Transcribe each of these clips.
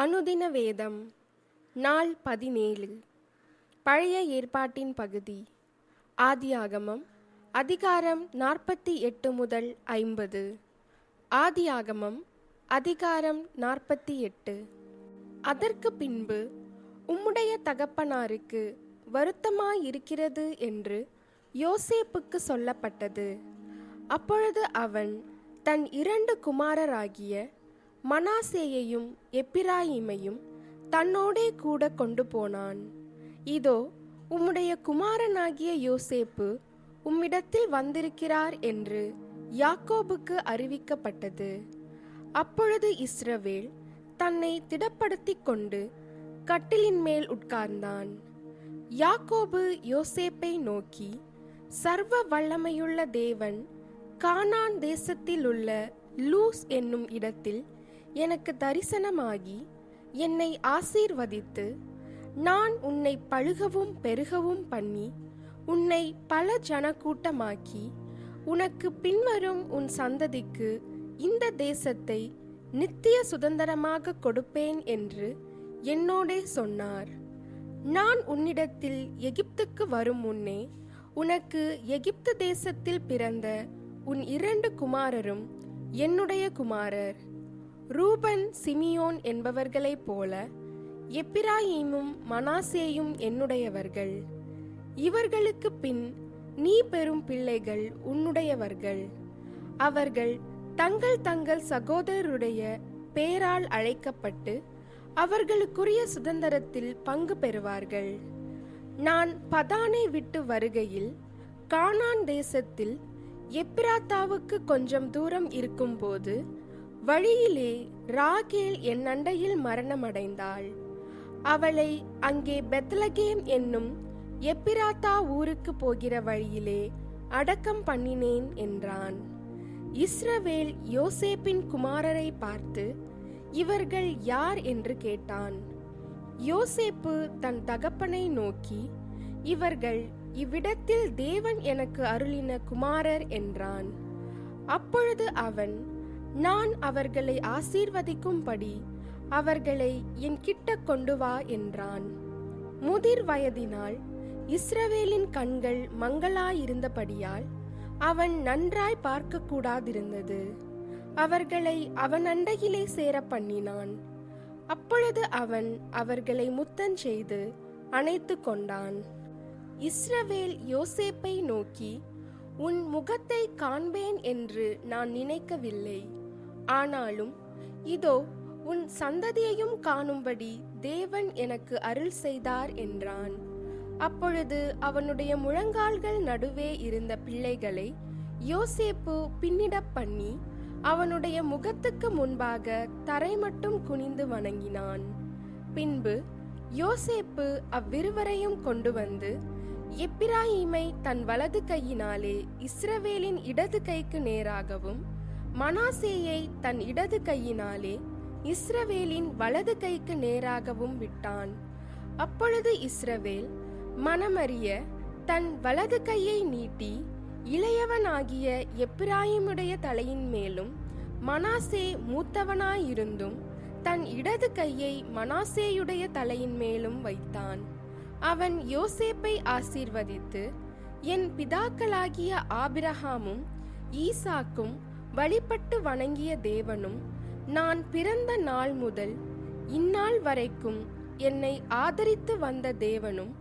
அனுதின வேதம் நாள் பதினேழு. பழைய ஏற்பாட்டின் பகுதி ஆதியாகமம் அதிகாரம் நாற்பத்தி எட்டு முதல் ஐம்பது. ஆதியாகமம் அதிகாரம் நாற்பத்தி எட்டு. அதற்கு பின்பு உம்முடைய தகப்பனாருக்கு வருத்தமாயிருக்கிறது என்று யோசேப்புக்கு சொல்லப்பட்டது. அப்பொழுது அவன் தன் இரண்டு குமாரராகிய மனாசேயையும் எப்பிராயிமையும் தன்னோடே கூட கொண்டு போனான். இதோ உம்முடைய குமாரனாகிய யோசேப்பு உம்மிடத்தில் வந்திருக்கிறார் என்று யாக்கோபுக்கு அறிவிக்கப்பட்டது. அப்பொழுது இஸ்ரவேல் தன்னை திடப்படுத்திக் கொண்டு கட்டிலின் மேல் உட்கார்ந்தான். யாக்கோபு யோசேப்பை நோக்கி சர்வ வல்லமையுள்ள தேவன் கானான் தேசத்தில் உள்ள லூஸ் என்னும் இடத்தில் எனக்கு தரிசனமாகி என்னை ஆசீர்வதித்து நான் உன்னை பழுகவும் பெருகவும் பண்ணி உன்னை பல ஜனக்கூட்டமாக்கி உனக்கு பின்வரும் உன் சந்ததிக்கு இந்த தேசத்தை நித்திய சுதந்திரமாக கொடுப்பேன் என்று என்னோடே சொன்னார். நான் உன்னிடத்தில் எகிப்துக்கு வரும் முன்னே உனக்கு எகிப்து தேசத்தில் பிறந்த உன் இரண்டு குமாரரும் என்னுடைய குமாரர். ரூபன் சிமியோன் என்பவர்களைப் போல எப்பிராயீமும் மனாசேயும் என்னுடையவர்கள். இவர்களுக்கு பின் நீ பெறும் பிள்ளைகள் உன்னுடையவர்கள். அவர்கள் தங்கள் தங்கள் சகோதரருடைய பேரால் அழைக்கப்பட்டு அவர்களுக்குரிய சுதந்திரத்தில் பங்கு பெறுவார்கள். நான் பதானை விட்டு வருகையில் கானான் தேசத்தில் எப்பிராத்தாவுக்கு கொஞ்சம் தூரம் இருக்கும்போது வழியிலே ராகேல் என் அண்டையில் மரணமடைந்தாள். அவளை அங்கே பெத்லகேம் என்னும் எப்பிராத்தா ஊருக்கு போகிற வழியிலே அடக்கம் பண்ணினேன் என்றான். இஸ்ரவேல் யோசேப்பின் குமாரரை பார்த்து இவர்கள் யார்? என்று கேட்டான். யோசேப்பு தன் தகப்பனை நோக்கி இவர்கள் இவ்விடத்தில் தேவன் எனக்கு அருளின குமாரர் என்றான். அப்பொழுது அவன் நான் அவர்களை ஆசீர்வதிக்கும்படி அவர்களை என் கிட்ட கொண்டு வா என்றான். முதிர் வயதினால் இஸ்ரவேலின் கண்கள் மங்களாயிருந்தபடியால் அவன் நன்றாய் பார்க்க கூடாதிருந்தது அவர்களை அவன் அண்டையிலே சேர பண்ணினான் அப்பொழுது அவன் அவர்களை முத்தன் செய்து அணைத்து கொண்டான். இஸ்ரவேல் யோசேப்பை நோக்கி உன் முகத்தை காண்பேன் என்று நான் நினைக்கவில்லை. ஆனாலும் இதோ உன் சந்ததியையும் காணும்படி தேவன் எனக்கு அருள் செய்தார் என்றான். அப்பொழுது அவனுடைய முழங்கால்கள் நடுவே இருந்த பிள்ளைகளை யோசேப்பு பின்னிடப் பண்ணி அவனுடைய முகத்துக்கு முன்பாக தரை மட்டும் குனிந்து வணங்கினான். பின்பு யோசேப்பு அவ்விருவரையும் கொண்டு வந்து எப்பிராயிமை தன் வலது கையினாலே இஸ்ரவேலின் இடது கைக்கு நேராகவும் மனாசேயை தன் இடது கையினாலே இஸ்ரவேலின் வலது கைக்கு நேராகவும் விட்டான். அப்பொழுது இஸ்ரவேல் மனமறிய தன் வலது கையை நீட்டி இளையவனாகிய எப்பிராயிமுடைய தலையின் மேலும் மனாசே மூத்தவனாயிருந்தும் தன் இடது கையை மனாசேயுடைய தலையின் மேலும் வைத்தான். அவன் யோசேப்பை ஆசீர்வதித்து என் பிதாக்களாகிய ஆபிரஹாமும் ஈசாக்கும் வழிபட்டு வணங்கிய தேவனும் நான் பிறந்த நாள் முதல் இந்நாள் வரைக்கும் என்னை ஆதரித்து வந்த தேவனும்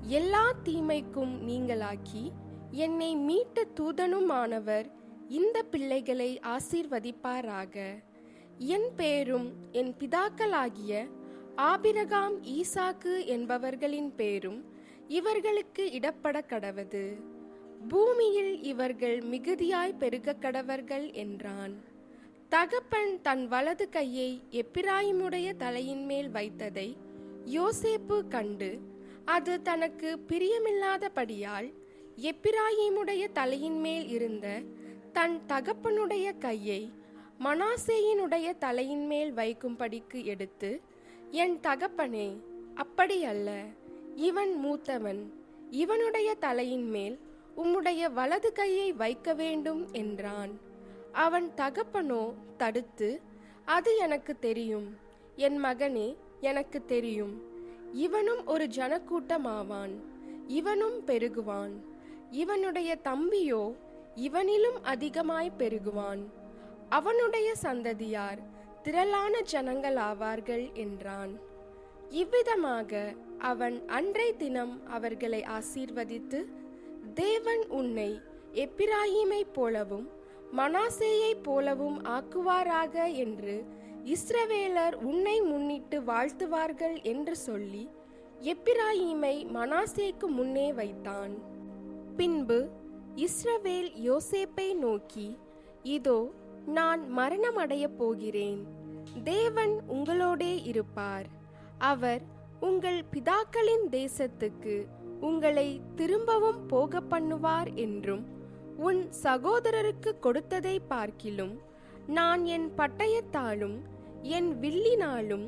எல்லா தீமைக்கும் நீங்களாக்கி என்னை மீட்ட தூதனுமானவர் இந்த பிள்ளைகளை ஆசீர்வதிப்பாராக. என் பேரும் என் பிதாக்களாகிய ஆபிரகாம் ஈசாக்கு என்பவர்களின் பேரும் இவர்களுக்கு இடப்பட கடவது. பூமியில் இவர்கள் மிகுதியாய் பெருக கடவர்கள் என்றான். தகப்பன் தன் வலது கையை எப்பிராயிமுடைய தலையின் மேல் வைத்ததை யோசேப்பு கண்டு அது தனக்கு பிரியமில்லாதபடியால் எப்பிராயிமுடைய தலையின் மேல் இருந்த தன் தகப்பனுடைய கையை மனாசேயினுடைய தலையின் மேல் வைக்கும்படிக்கு எடுத்து என் தகப்பனே அப்படியல்ல. இவன் மூத்தவன். இவனுடைய தலையின் மேல் உம்முடைய வலது கையை வைக்க வேண்டும் என்றான். அவன் தகப்பனோ தடுத்து அது எனக்கு தெரியும். என் மகனே எனக்கு தெரியும். இவனும் ஒரு ஜனக்கூட்டமாவான். இவனும் பெருகுவான். இவனுடைய தம்பியோ இவனிலும் அதிகமாய் பெருகுவான். அவனுடைய சந்ததியார் திரளான ஜனங்களாவார்கள் என்றான். இவ்விதமாக அவன் அன்றை தினம் அவர்களை ஆசீர்வதித்து தேவன் உன்னை எப்பிராயிமைப் போலவும் மனாசேயைப் போலவும் ஆக்குவாராக என்று இஸ்ரவேலர் உன்னை முன்னிட்டு வாழ்த்துவார்கள் என்று சொல்லி எப்பிராயீமை மனாசேக்கு முன்னே வைத்தான். பின்பு இஸ்ரவேல் யோசேப்பை நோக்கி இதோ நான் மரணமடையப் போகிறேன். தேவன் உங்களோடே இருப்பார். அவர் உங்கள் பிதாக்களின் தேசத்துக்கு உங்களை திரும்பவும் போக பண்ணுவார் என்றும் உன் சகோதரருக்கு கொடுத்ததை பார்க்கிலும் நான் என் பட்டயத்தாலும் என் வில்லினாலும்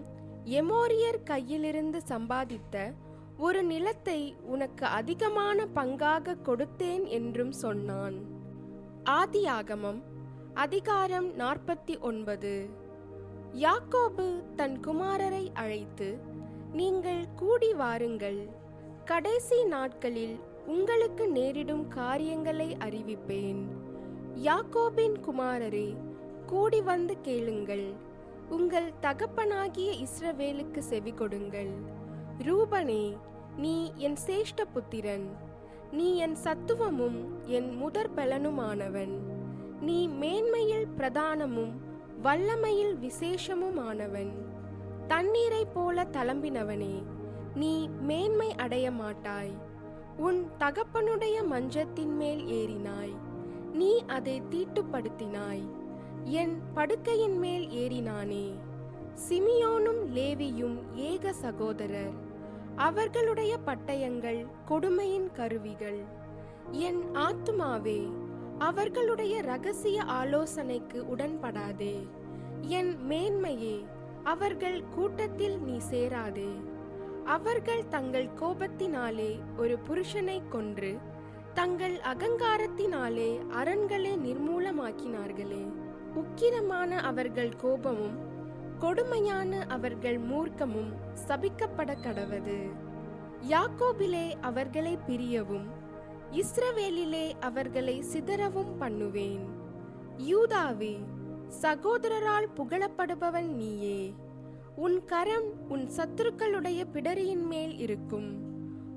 எமோரியர் கையிலிருந்து சம்பாதித்த ஒரு நிலத்தை உனக்கு அதிகமான பங்காக கொடுத்தேன் என்றும் சொன்னான். ஆதியாகமம் அதிகாரம் நாற்பத்தி ஒன்பது யாக்கோபு தன் குமாரரை அழைத்து நீங்கள் கூடி வாருங்கள். கடைசி நாட்களில் உங்களுக்கு நேரிடும் காரியங்களை அறிவிப்பேன். யாக்கோபின் குமாரரே கூடி வந்து கேளுங்கள். உங்கள் தகப்பனாகிய இஸ்ரவேலுக்கு செவி கொடுங்கள். ரூபனே நீ என் சேஷ்ட புத்திரன். நீ என் சத்துவமும் என் முதற் பலனுமானவன் நீ மேன்மையில் பிரதானமும் வல்லமையில் விசேஷமுமானவன். தண்ணீரைப் போல தளம்பினவனே நீ மேன்மை அடைய மாட்டாய். உன் தகப்பனுடைய மஞ்சத்தின் மேல் ஏறினாய். நீ அதை தீட்டுப்படுத்தினாய். என் படுக்கையின் மேல் ஏறினானே. சிமியோனும் லேவியும் ஏக சகோதரர். அவர்களுடைய பட்டயங்கள் கொடுமையின் கருவிகள். என் ஆத்துமாவே அவர்களுடைய ரகசிய ஆலோசனைக்கு உடன்படாதே. என் மேன்மையே அவர்கள் கூட்டத்தில் நீ சேராதே. அவர்கள் தங்கள் கோபத்தினாலே ஒரு புருஷனை கொன்று தங்கள் அகங்காரத்தினாலே அரண்களை நிர்மூலமாக்கினார்களே. உக்கிரமான அவர்கள் கோபமும் கொடுமையான அவர்கள் மூர்க்கமும் சபிக்கப்பட கடவது யாக்கோபிலே அவர்களை பிரியவும் இஸ்ரவேலிலே அவர்களை சிதறவும் பண்ணுவேன். யூதாவே சகோதரரால் புகழப்படுபவன் நீயே. உன் கரம் உன் சத்துருக்களுடைய பிடரியின் மேல் இருக்கும்.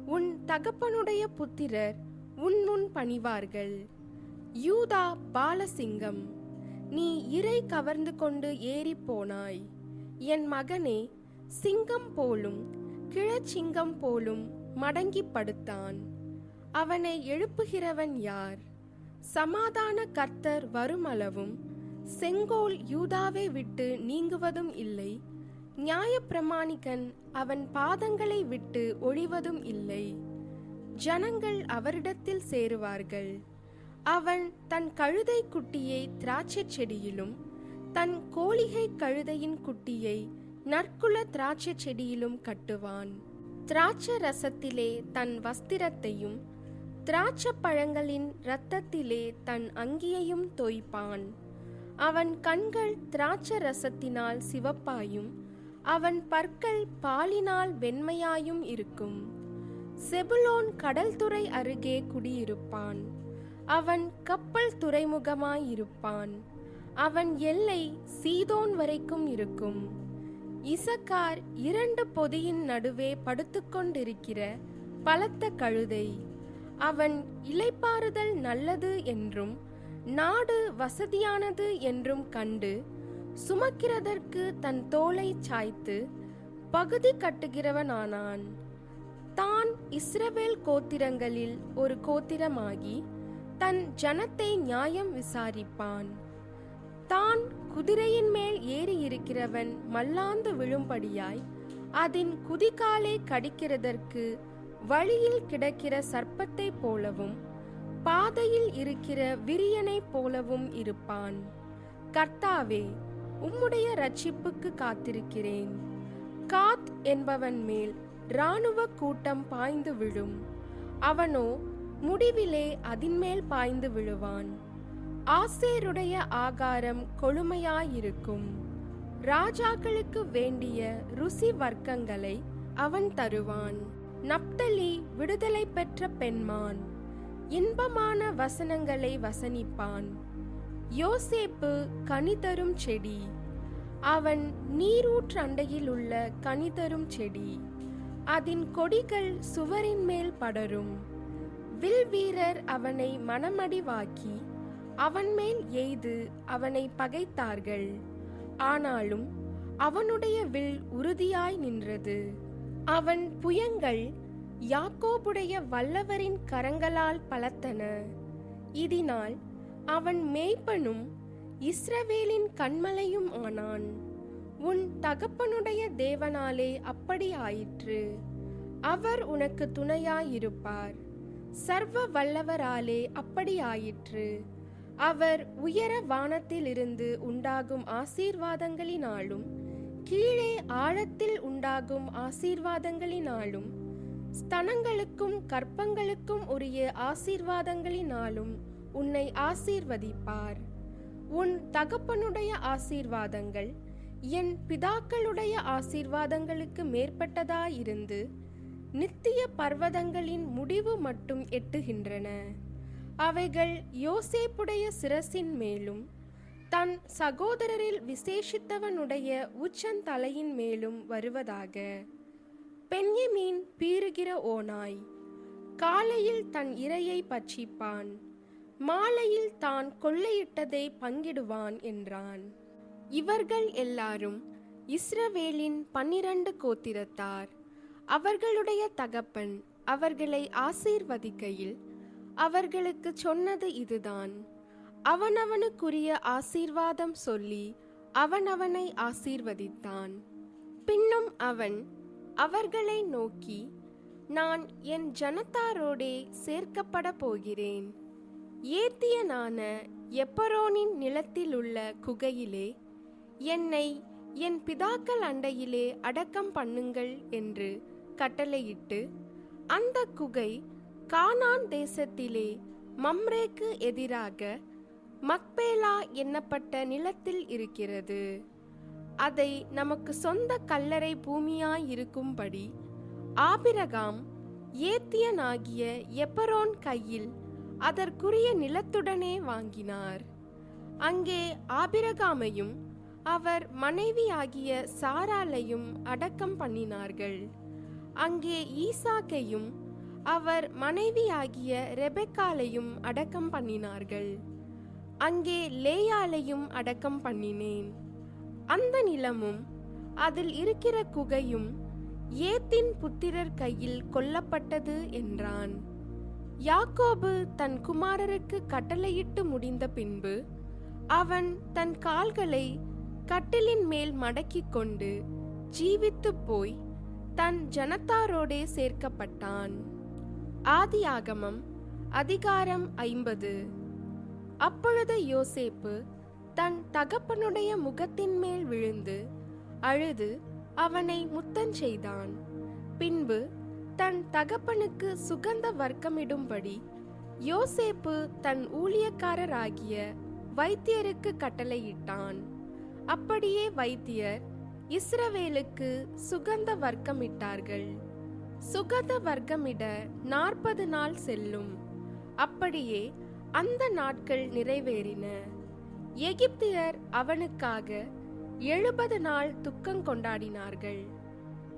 உன் தகப்பனுடைய புத்திரர் உன் முன் பணிவார்கள். யூதா பாலசிங்கம் நீ இறை கவர்ந்து கொண்டு ஏறி போனாய். என் மகனே சிங்கம் போலும் கிழச்சிங்கம் போலும் மடங்கி படுத்தான். அவனை எழுப்புகிறவன் யார்? சமாதான கர்த்தர் வருமளவும் செங்கோல் யூதாவை விட்டு நீங்குவதும் இல்லை. நியாயப்பிரமாணிகன் அவன் பாதங்களை விட்டு ஒழிவதும் இல்லை. ஜனங்கள் அவரிடத்தில் சேருவார்கள். அவன் தன் கழுதை குட்டியை திராட்சைச் செடியிலும் தன் கோழிகை கழுதையின் குட்டியை நற்குல திராட்சைச் செடியிலும் கட்டுவான். திராட்ச ரசத்திலே தன் வஸ்திரத்தையும் திராட்சை பழங்களின் இரத்தத்திலே தன் அங்கியையும் தோய்ப்பான். அவன் கண்கள் திராட்ச ரசத்தினால் சிவப்பாயும் அவன் பற்கள் பாலினால் வெண்மையாயும் இருக்கும். செபுலோன் கடல் துறை அருகே குடியிருப்பான். அவன் கப்பல் துறைமுகமாயிருப்பான் அவன் எல்லை சீதோன் வரைக்கும் இருக்கும். இசக்கார் இரண்டு பொதியின் நடுவே படுத்துக்கொண்டிருக்கிற பலத்த கழுதை. அவன் இலைப்பாறுதல் நல்லது என்றும் நாடு வசதியானது என்றும் கண்டு சுமக்கிறதற்கு தன் தோலை சாய்த்து பகுதி கட்டுகிறவனானான். தான் இஸ்ரவேல் கோத்திரங்களில் ஒரு கோத்திரமாகி தன் ஜனத்தை நியாயம் விசாரிப்பான். தான் குதிரையின் மேல் ஏறி இருக்கிறவன் மல்லாந்து விழும்படியாய் அதன் குதிகாலை கடிக்கிறதற்கு வழியில் கிடக்கிற சர்ப்பத்தைப் போலவும் பாதையில் இருக்கிற விரியனைப் போலவும் இருப்பான். கர்த்தாவே உம்முடைய ரட்சிப்புக்கு காத்திருக்கிறேன். காத் என்பவன் மேல் இராணுவ கூட்டம் பாய்ந்து விழும். அவனோ முடிவிலே அதின்மேல் பாய்ந்து விழுவான். ஆசேருடைய ஆகாரம் கொழுமையாயிருக்கும். ராஜாக்களுக்கு வேண்டிய ருசி வர்க்கங்களை அவன் தருவான். நப்தலி விடுதலை பெற்ற பெண்மான். இன்பமான வசனங்களை வசனிப்பான். யோசேப்பு கனிதரும் செடி. அவன் நீரூற்று அண்டையில் உள்ள கனிதரும் செடி. அதன் கொடிகள் சுவரின் மேல் படரும். வில் வீரர் அவனை மனமடிவாக்கி அவன் மேல் எய்து அவனை பகைத்தார்கள். ஆனாலும் அவனுடைய வில் உறுதியாய் நின்றது. அவன் புயங்கள் யாக்கோபுடைய வல்லவரின் கரங்களால் பலத்தன. இதனால் அவன் மேய்ப்பனும் இஸ்ரவேலின் கண்மலையும் ஆனான். உன் தகப்பனுடைய தேவனாலே அப்படி ஆயிற்று. அவர் உனக்கு துணையாயிருப்பார். சர்வ வல்லவராலே அப்படி ஆயிற்று. அவர் உயர வானத்திலிருந்து உண்டாகும் ஆசீர்வாதங்களினாலும் கீழே ஆழத்தில் உண்டாகும் ஆசீர்வாதங்களினாலும் ஸ்தனங்களுக்கும் கற்பங்களுக்கும் உரிய ஆசீர்வாதங்களினாலும் உன்னை ஆசீர்வதிப்பார். உன் தகப்பனுடைய ஆசீர்வாதங்கள் என் பிதாக்களுடைய ஆசீர்வாதங்களுக்கு மேற்பட்டதாயிருந்து நித்திய பர்வதங்களின் முடிவு மட்டும் எட்டுகின்றன. அவைகள் யோசேப்புடைய சிரசின் மேலும் தன் சகோதரரில் விசேஷித்தவனுடைய உச்சந்தலையின் மேலும் வருவதாக. பெண்யமீன் பீறுகிற ஓனாய் காலையில் தன் இரையை பட்சிப்பான். மாலையில் தான் கொள்ளையிட்டதை பங்கிடுவான் என்றான். இவர்கள் எல்லாரும் இஸ்ரவேலின் பன்னிரண்டு கோத்திரத்தார். அவர்களுடைய தகப்பன் அவர்களை ஆசீர்வதிக்கையில் அவர்களுக்கு சொன்னது இதுதான். அவனவனுக்குரிய ஆசீர்வாதம் சொல்லி அவனவனை ஆசீர்வதித்தான். பின்னும் அவன் அவர்களை நோக்கி நான் என் ஜனத்தாரோடே சேர்க்கப்பட போகிறேன். ஏத்தியனான எப்பரோனின் நிலத்திலுள்ள குகையிலே என்னை என் பிதாக்கள் அண்டையிலே அடக்கம் பண்ணுங்கள் என்று கட்டளையிட்டு அந்த குகை கானான் தேசத்திலே மம்ரேக்கு எதிராக மக்பேலா என்னப்பட்ட நிலத்தில் இருக்கிறது. அதை நமக்கு சொந்த கல்லறை பூமியாயிருக்கும்படி ஆபிரகாம் ஏத்தியனாகிய எப்பரோன் கையில் அதற்குரிய நிலத்துடனே வாங்கினார். அங்கே ஆபிரகாமையும் அவர் மனைவியாகிய சாராலையும் அடக்கம் பண்ணினார்கள். அங்கே ஈசாக்கையும் அவர் மனைவியாகிய ரெபெக்காலையும் அடக்கம் பண்ணினார்கள். அங்கே லேயாலையும் அடக்கம் பண்ணினேன். அந்த நிலமும் அதில் இருக்கிற குகையும் ஏத்தின் புத்திரர் கையில் கொல்லப்பட்டது என்றான். யாக்கோபு தன் குமாரருக்கு கட்டளையிட்டு முடிந்த பின்பு அவன் தன் கால்களை கட்டிலின் மேல் மடக்கிக் கொண்டு ஜீவித்து போய் தன் ஜனத்தாரோடே சேர்க்கப்பட்டான். ஆதியாகமம் அதிகாரம் ஐம்பது. அப்பொழுது யோசேப்பு தன் தகப்பனுடைய முகத்தின் மேல் விழுந்து அழுது அவனை முத்தம் செய்தான். பின்பு தன் தகப்பனுக்கு சுகந்த வர்க்கமிடும்படி யோசேப்பு தன் ஊழியக்காரராகிய வைத்தியருக்கு கட்டளையிட்டான். அப்படியே வைத்தியர் இஸ்ரவேலுக்கு சுகந்த வர்க்கமிட்டார்கள். சுகந்த வர்க்கமிட நாற்பது நாள் செல்லும். அப்படியே அந்த நாட்கள் நிறைவேறின. எகிப்தியர் அவனுக்காக எழுபது நாள் துக்கம் கொண்டாடினார்கள்.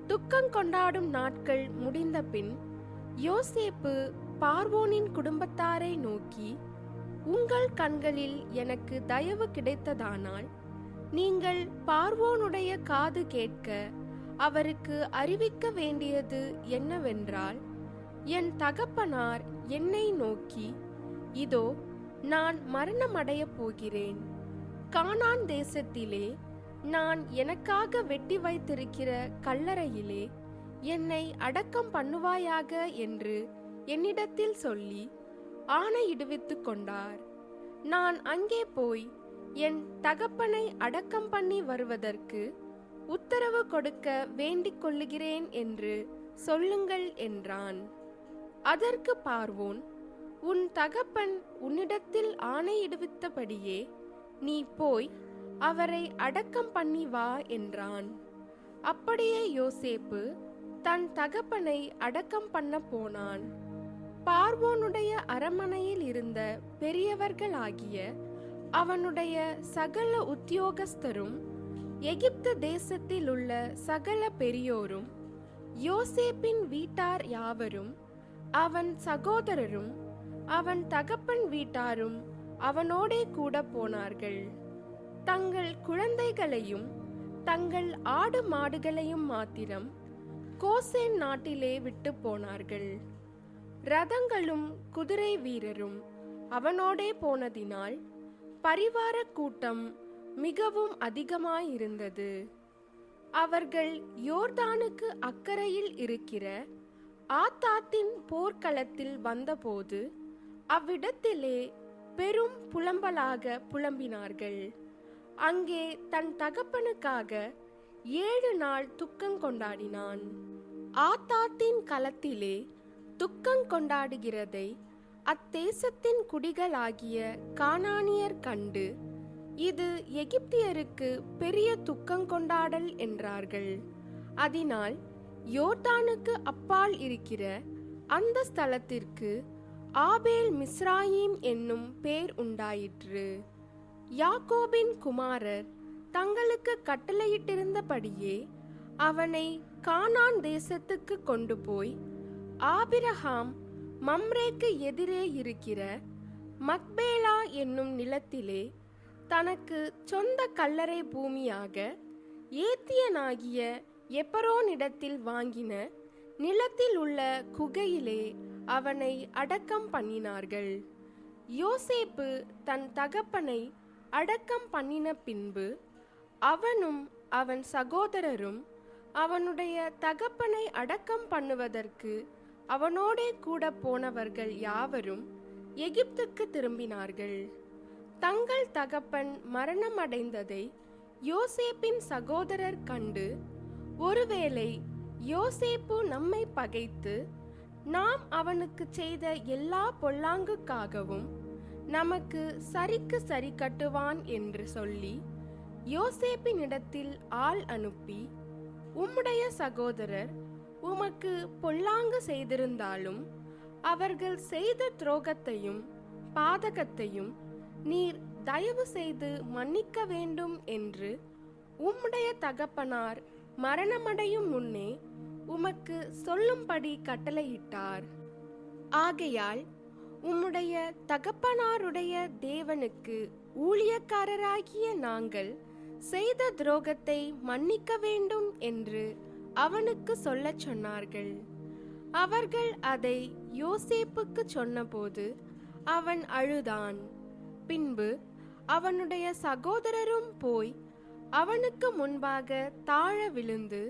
துக்கம் கொண்டாடும் நாட்கள் முடிந்த பின் யோசேப்பு பார்வோனின் குடும்பத்தாரை நோக்கி உங்கள் கண்களில் எனக்கு தயவு கிடைத்ததானால் நீங்கள் பார்வோனுடைய காது கேட்க அவருக்கு அறிவிக்க வேண்டியது என்னவென்றால் என் தகப்பனார் என்னை நோக்கி இதோ நான் மரணமடையப் போகிறேன். கானான் தேசத்திலே நான் எனக்காக வெட்டி வைத்திருக்கிற கல்லறையிலே என்னை அடக்கம் பண்ணுவாயாக என்று என்னிடத்தில் சொல்லி ஆணையிடுவித்துக் கொண்டார். நான் அங்கே போய் என் தகப்பனை அடக்கம் பண்ணி வருவதற்கு உத்தரவு கொடுக்க வேண்டிக் கொள்ளுகிறேன் என்று சொல்லுங்கள் என்றான். அதற்கு பார்வோன் உன் தகப்பன் உன்னிடத்தில் ஆணையிடுவித்தபடியே நீ போய் அவரை அடக்கம் பண்ணி வா என்றான். அப்படியே யோசேப்பு தன் தகப்பனை அடக்கம் பண்ண போனான். பார்வோனுடைய அரமனையில் இருந்த பெரியவர்களாகிய அவனுடைய சகல உத்தியோகஸ்தரும் எகிப்து தேசத்தில் உள்ள சகல பெரியோரும் யோசேப்பின் வீட்டார் யாவரும் அவன் சகோதரரும் அவன் தகப்பன் வீட்டாரும் அவனோடே கூட போனார்கள். தங்கள் குழந்தைகளையும் தங்கள் ஆடு மாடுகளையும் மாத்திரம் கோசேன் நாட்டிலே விட்டு போனார்கள். ரதங்களும் குதிரை வீரரும் அவனோடே போனதினால் பரிவார கூட்டம் மிகவும் அதிகமாயிருந்தது. அவர்கள் யோர்தானுக்கு அக்கறையில் இருக்கிற ஆத்தாத்தின் போர்க்களத்தில் வந்தபோது அவ்விடத்திலே பெரும் புலம்பலாக புலம்பினார்கள். அங்கே தன் தகப்பனுக்காக ஏழு நாள் துக்கம் கொண்டாடினான். ஆத்தாத்தின் களத்திலே துக்கம் கொண்டாடுகிறதை அத்தேசத்தின் குடிகளாகிய கானானியர் கண்டு இது எகிப்தியருக்கு பெரிய துக்கம் கொண்டாடல் என்றார்கள். அதனால் யோர்தானுக்கு அப்பால் இருக்கிற அந்த ஸ்தலத்திற்கு ஆபேல் மிஸ்ராயீம் என்னும் பேர் உண்டாயிற்று. யாக்கோபின் குமாரர் தங்களுக்கு கட்டளையிட்டிருந்தபடியே அவனை கானான் தேசத்துக்கு கொண்டு போய் ஆபிரஹாம் மம்ரேக்கு எதிரே இருக்கிற மக்பேலா என்னும் நிலத்திலே தனக்கு சொந்த கல்லறை பூமியாக ஏத்தியனாகிய எப்பரோனிடத்தில் வாங்கின நிலத்தில் உள்ள குகையிலே அவனை அடக்கம் பண்ணினார்கள். யோசேப்பு தன் தகப்பனை அடக்கம் பண்ணின பின்பு அவனும் அவன் சகோதரரும் அவனுடைய தகப்பனை அடக்கம் பண்ணுவதற்கு அவனோடே கூட போனவர்கள் யாவரும் எகிப்துக்கு திரும்பினார்கள். தங்கள் தகப்பன் மரணமடைந்ததை யோசேப்பின் சகோதரர் கண்டு ஒருவேளை யோசேப்பு நம்மை பகைத்து நாம் அவனுக்கு செய்த எல்லா பொல்லாங்குக்காகவும் நமக்கு சரிக்கு சரி கட்டுவான் என்று சொல்லி யோசேப்பினிடத்தில் ஆள் அனுப்பி உம்முடைய சகோதரர் உமக்கு பொல்லாங்கு செய்திருந்தாலும் அவர்கள் செய்த துரோகத்தையும் பாதகத்தையும் நீர் தயவு செய்து மன்னிக்க வேண்டும் என்று உம்முடைய தகப்பனார் மரணமடையும் முன்னே உமக்கு சொல்லும்படி கட்டளையிட்டார். ஆகையால் உம்முடைய தகப்பனாருடைய தேவனுக்கு ஊழியக்காரராகிய நாங்கள் செய்த துரோகத்தை மன்னிக்க வேண்டும் என்று அவனுக்கு சொல்லச் சொன்னார்கள். அவர்கள் அதை யோசேப்புக்கு சொன்னபோது அவன் அழுதான். பின்பு அவனுடைய சகோதரரும் போய் அவனுக்கு முன்பாக தாழ விழுந்து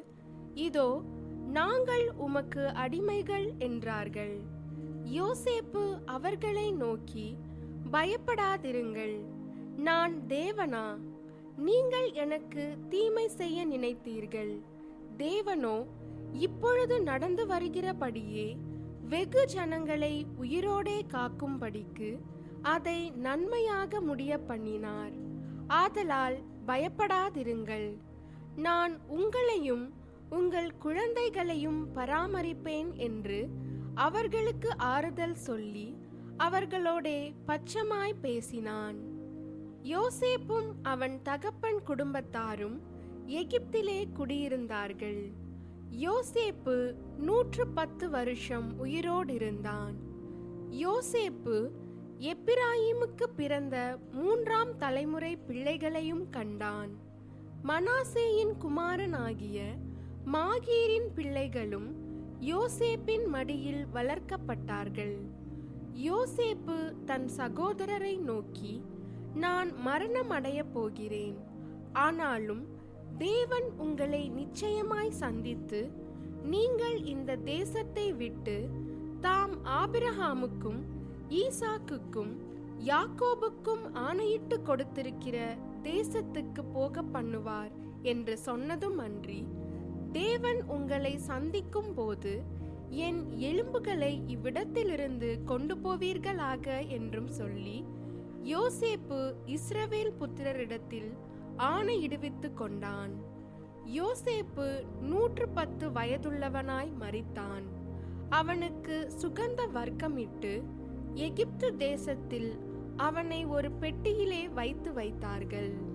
இதோ நாங்கள் உமக்கு அடிமைகள் என்றார்கள். யோசேப்பு அவர்களை நோக்கி பயப்படாதிருங்கள். நான் தேவனா? நீங்கள் எனக்கு தீமை செய்ய நினைத்தீர்கள். தேவனோ இப்பொழுது நடந்து வருகிறபடியே வெகு ஜனங்களை உயிரோடே காக்கும்படிக்கு அதை நன்மையாக முடிய பண்ணினார் ஆதலால் பயப்படாதிருங்கள். நான் உங்களையும் உங்கள் குழந்தைகளையும் பராமரிப்பேன் என்று அவர்களுக்கு ஆறுதல் சொல்லி அவர்களோடே பச்சமாய் பேசினான். யோசேப்பும் அவன் தகப்பன் குடும்பத்தாரும் எகிப்திலே குடியிருந்தார்கள். யோசேப்பு நூற்று பத்து வருஷம் உயிரோடிருந்தான். யோசேப்பு எப்பிராயிமுக்கு பிறந்த மூன்றாம் தலைமுறை பிள்ளைகளையும் கண்டான். மனாசேயின் குமாரனாகிய மாகீரின் பிள்ளைகளும் யோசேப்பின் மடியில் வளர்க்கப்பட்டார்கள். யோசேப்பு தன் சகோதரரை நோக்கி நான் மரணம் அடையப் போகிறேன். ஆனாலும் தேவன் உங்களை நிச்சயமாய் சந்தித்து நீங்கள் இந்த தேசத்தை விட்டு தாம் ஆபிரஹாமுக்கும் ஈசாக்குக்கும் யாக்கோபுக்கும் ஆணையிட்டு கொடுத்திருக்கிற தேசத்துக்கு போக பண்ணுவார் என்று சொன்னதும் அன்றி தேவன் உங்களை சந்திக்கும் போது என் எலும்புகளை இவ்விடத்திலிருந்து கொண்டு போவீர்களாக என்றும் சொல்லி யோசேப்பு இஸ்ரவேல் புத்திரரிடத்தில் ஆணையிடுவித்துக் கொண்டான். யோசேப்பு நூற்று பத்து வயதுள்ளவனாய் மறித்தான் அவனுக்கு சுகந்த வர்க்கமிட்டு எகிப்து தேசத்தில் அவனை ஒரு பெட்டியிலே வைத்து வைத்தார்கள்.